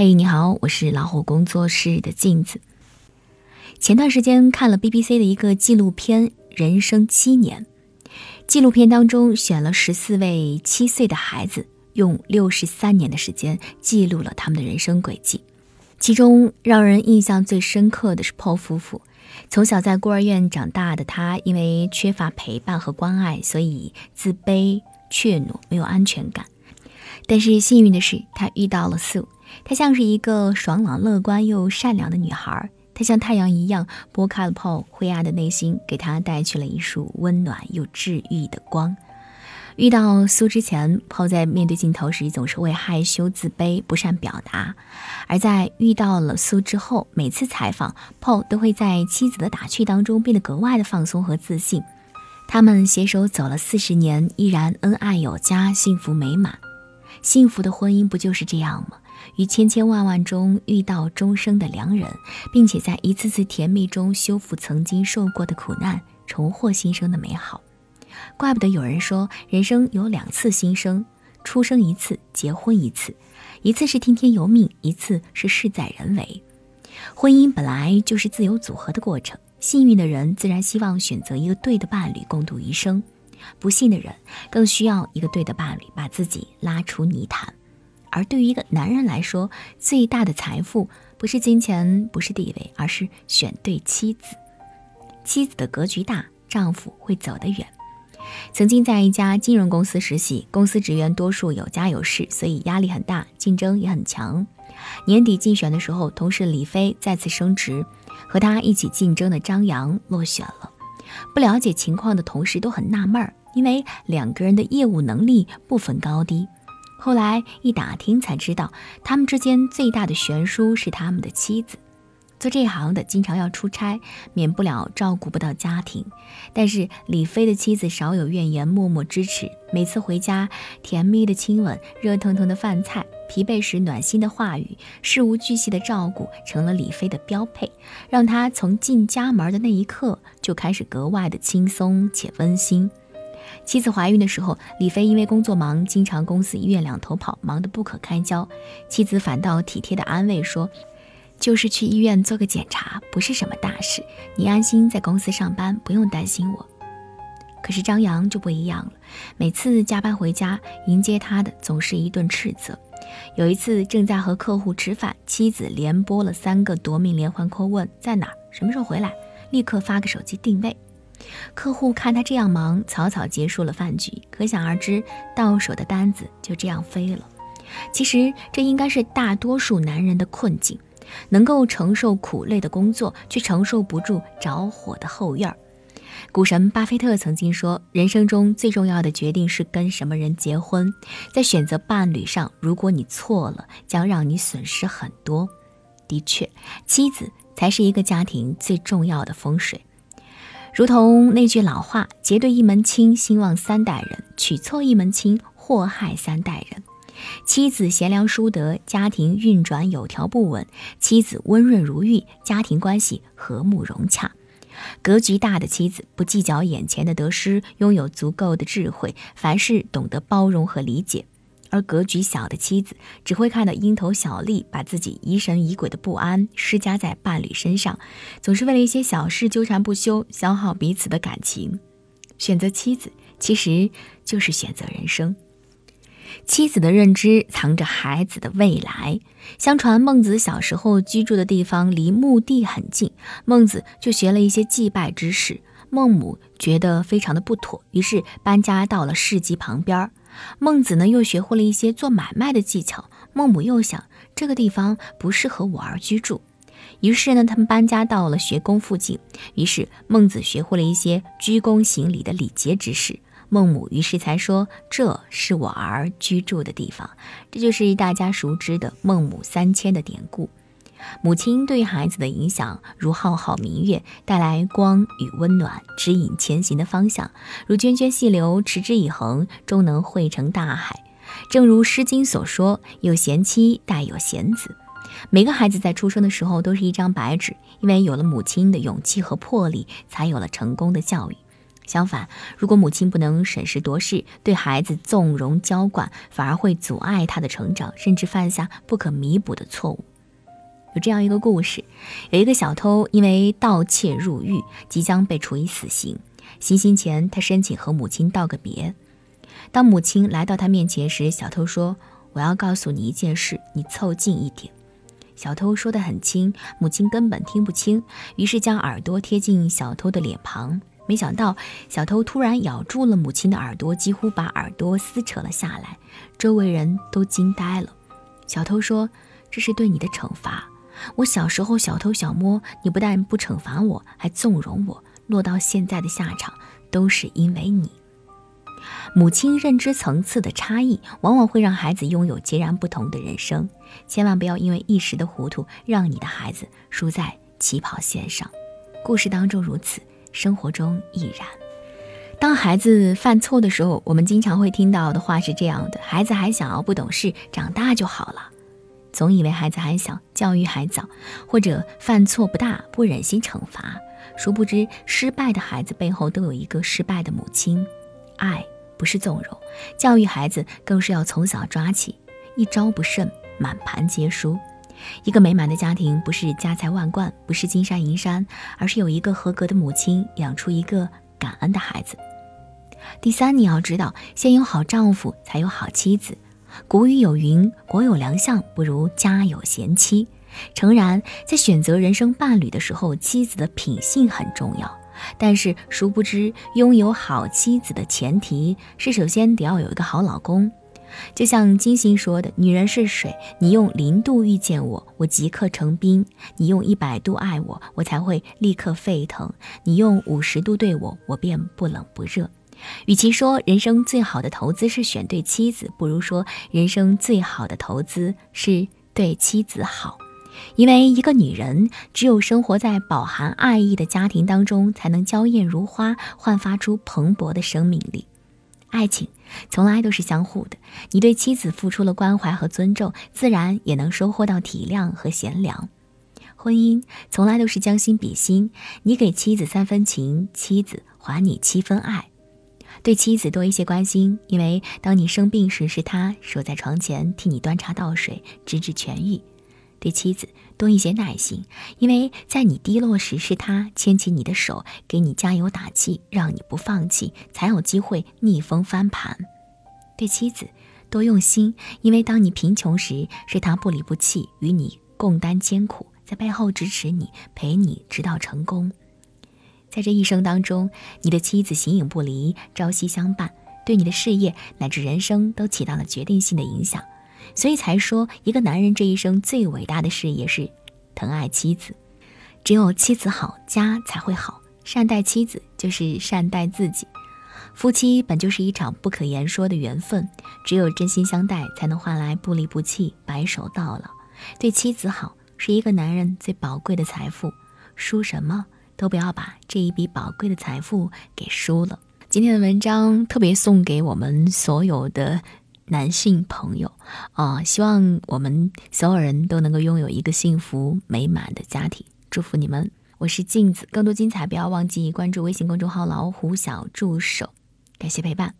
嘿，你好，我是老虎工作室的镜子。前段时间看了 BBC 的一个纪录片《人生七年》，纪录片当中选了十四位七岁的孩子，用六十三年的时间记录了他们的人生轨迹。其中让人印象最深刻的是 Paul 夫妇。从小在孤儿院长大的他，因为缺乏陪伴和关爱，所以自卑、怯懦，没有安全感。但是幸运的是，他遇到了 Sue。她像是一个爽朗、乐观又善良的女孩。她像太阳一样拨开了 Paul 灰暗的内心，给他带去了一束温暖又治愈的光。遇到苏之前，Paul 在面对镜头时总是会害羞、自卑、不善表达；而在遇到了苏之后，每次采访，Paul 都会在妻子的打趣当中变得格外的放松和自信。他们携手走了四十年，依然恩爱有加，幸福美满。幸福的婚姻不就是这样吗？于千千万万中遇到终生的良人，并且在一次次甜蜜中修复曾经受过的苦难，重获新生的美好。怪不得有人说，人生有两次新生：出生一次，结婚一次。一次是听天由命，一次是事在人为。婚姻本来就是自由组合的过程，幸运的人自然希望选择一个对的伴侣共度余生，不幸的人更需要一个对的伴侣把自己拉出泥潭。而对于一个男人来说，最大的财富不是金钱，不是地位，而是选对妻子。妻子的格局大，丈夫会走得远。曾经在一家金融公司实习，公司职员多数有家有室，所以压力很大，竞争也很强。年底竞选的时候，同事李飞再次升职，和他一起竞争的张扬落选了。不了解情况的同事都很纳闷，因为两个人的业务能力不分高低。后来一打听才知道，他们之间最大的悬殊是他们的妻子。做这行的经常要出差，免不了照顾不到家庭。但是李飞的妻子少有怨言，默默支持。每次回家，甜蜜的亲吻，热腾腾的饭菜，疲惫时暖心的话语，事无巨细的照顾，成了李飞的标配，让他从进家门的那一刻就开始格外的轻松且温馨。妻子怀孕的时候，李飞因为工作忙，经常公司医院两头跑，忙得不可开交。妻子反倒体贴的安慰说：“就是去医院做个检查，不是什么大事，你安心在公司上班，不用担心我。”可是张扬就不一样了，每次加班回家，迎接他的总是一顿斥责。有一次正在和客户吃饭，妻子连拨了三个夺命连环 call，问在哪儿，什么时候回来，立刻发个手机定位。客户看他这样忙，草草结束了饭局，可想而知，到手的单子就这样飞了。其实这应该是大多数男人的困境：能够承受苦累的工作，却承受不住着火的后院儿。股神巴菲特曾经说：“人生中最重要的决定是跟什么人结婚。在选择伴侣上，如果你错了，将让你损失很多。”的确，妻子才是一个家庭最重要的风水。如同那句老话：“结对一门亲，兴旺三代人；娶错一门亲，祸害三代人。”妻子贤良淑德，家庭运转有条不紊；妻子温润如玉，家庭关系和睦融洽。格局大的妻子不计较眼前的得失，拥有足够的智慧，凡事懂得包容和理解。而格局小的妻子只会看到蝇头小利，把自己疑神疑鬼的不安施加在伴侣身上，总是为了一些小事纠缠不休，消耗彼此的感情。选择妻子其实就是选择人生。妻子的认知藏着孩子的未来。相传孟子小时候居住的地方离墓地很近，孟子就学了一些祭拜之事。孟母觉得非常的不妥，于是搬家到了市集旁边。孟子呢，又学会了一些做买卖的技巧。孟母又想，这个地方不适合我儿居住，于是呢，他们搬家到了学宫附近。于是孟子学会了一些鞠躬行礼的礼节之事。孟母于是才说：“这是我儿居住的地方。”这就是大家熟知的孟母三迁的典故。母亲对孩子的影响，如浩浩明月，带来光与温暖，指引前行的方向；如涓涓细流，持之以恒，终能汇成大海。正如《诗经》所说：“有贤妻，带有贤子。”每个孩子在出生的时候都是一张白纸，因为有了母亲的勇气和魄力，才有了成功的教育。相反，如果母亲不能审时度势，对孩子纵容娇惯，反而会阻碍他的成长，甚至犯下不可弥补的错误。有这样一个故事：有一个小偷因为盗窃入狱，即将被处以死刑。行刑前，他申请和母亲道个别。当母亲来到他面前时，小偷说：“我要告诉你一件事，你凑近一点。”小偷说得很轻，母亲根本听不清，于是将耳朵贴近小偷的脸庞。没想到，小偷突然咬住了母亲的耳朵，几乎把耳朵撕扯了下来。周围人都惊呆了。小偷说：“这是对你的惩罚。我小时候小偷小摸，你不但不惩罚我，还纵容我，落到现在的下场，都是因为你。”母亲认知层次的差异，往往会让孩子拥有截然不同的人生。千万不要因为一时的糊涂，让你的孩子输在起跑线上。故事当中如此。生活中亦然。当孩子犯错的时候，我们经常会听到的话是这样的：“孩子还小，不懂事，长大就好了。”总以为孩子还小，教育还早，或者犯错不大，不忍心惩罚。殊不知，失败的孩子背后都有一个失败的母亲。爱不是纵容，教育孩子更是要从小抓起，一招不慎，满盘皆输。一个美满的家庭不是家财万贯，不是金山银山，而是有一个合格的母亲养出一个感恩的孩子。第三，你要知道，先有好丈夫，才有好妻子。古语有云：“国有良相，不如家有贤妻。”诚然，在选择人生伴侣的时候，妻子的品性很重要。但是，殊不知，拥有好妻子的前提是，首先得要有一个好老公。就像金星说的：“女人是水，你用零度遇见我，我即刻成冰；你用一百度爱我，我才会立刻沸腾；你用五十度对我，我便不冷不热。”与其说人生最好的投资是选对妻子，不如说人生最好的投资是对妻子好。因为一个女人只有生活在饱含爱意的家庭当中，才能娇艳如花，焕发出蓬勃的生命力。爱情从来都是相互的，你对妻子付出了关怀和尊重，自然也能收获到体谅和贤良。婚姻从来都是将心比心，你给妻子三分情，妻子还你七分爱。对妻子多一些关心，因为当你生病时，是她守在床前替你端茶倒水，直至痊愈。对妻子多一些耐心，因为在你低落时，是他牵起你的手，给你加油打气，让你不放弃，才有机会逆风翻盘。对妻子多用心，因为当你贫穷时，是他不离不弃，与你共担艰苦，在背后支持你，陪你直到成功。在这一生当中，你的妻子形影不离，朝夕相伴，对你的事业乃至人生都起到了决定性的影响。所以才说，一个男人这一生最伟大的事业是疼爱妻子。只有妻子好，家才会好。善待妻子就是善待自己。夫妻本就是一场不可言说的缘分，只有真心相待，才能换来不离不弃、白首到老。对妻子好，是一个男人最宝贵的财富。输什么都不要把这一笔宝贵的财富给输了。今天的文章特别送给我们所有的。男性朋友，啊，希望我们所有人都能够拥有一个幸福美满的家庭，祝福你们！我是镜子，更多精彩不要忘记关注微信公众号“老虎小助手”，感谢陪伴。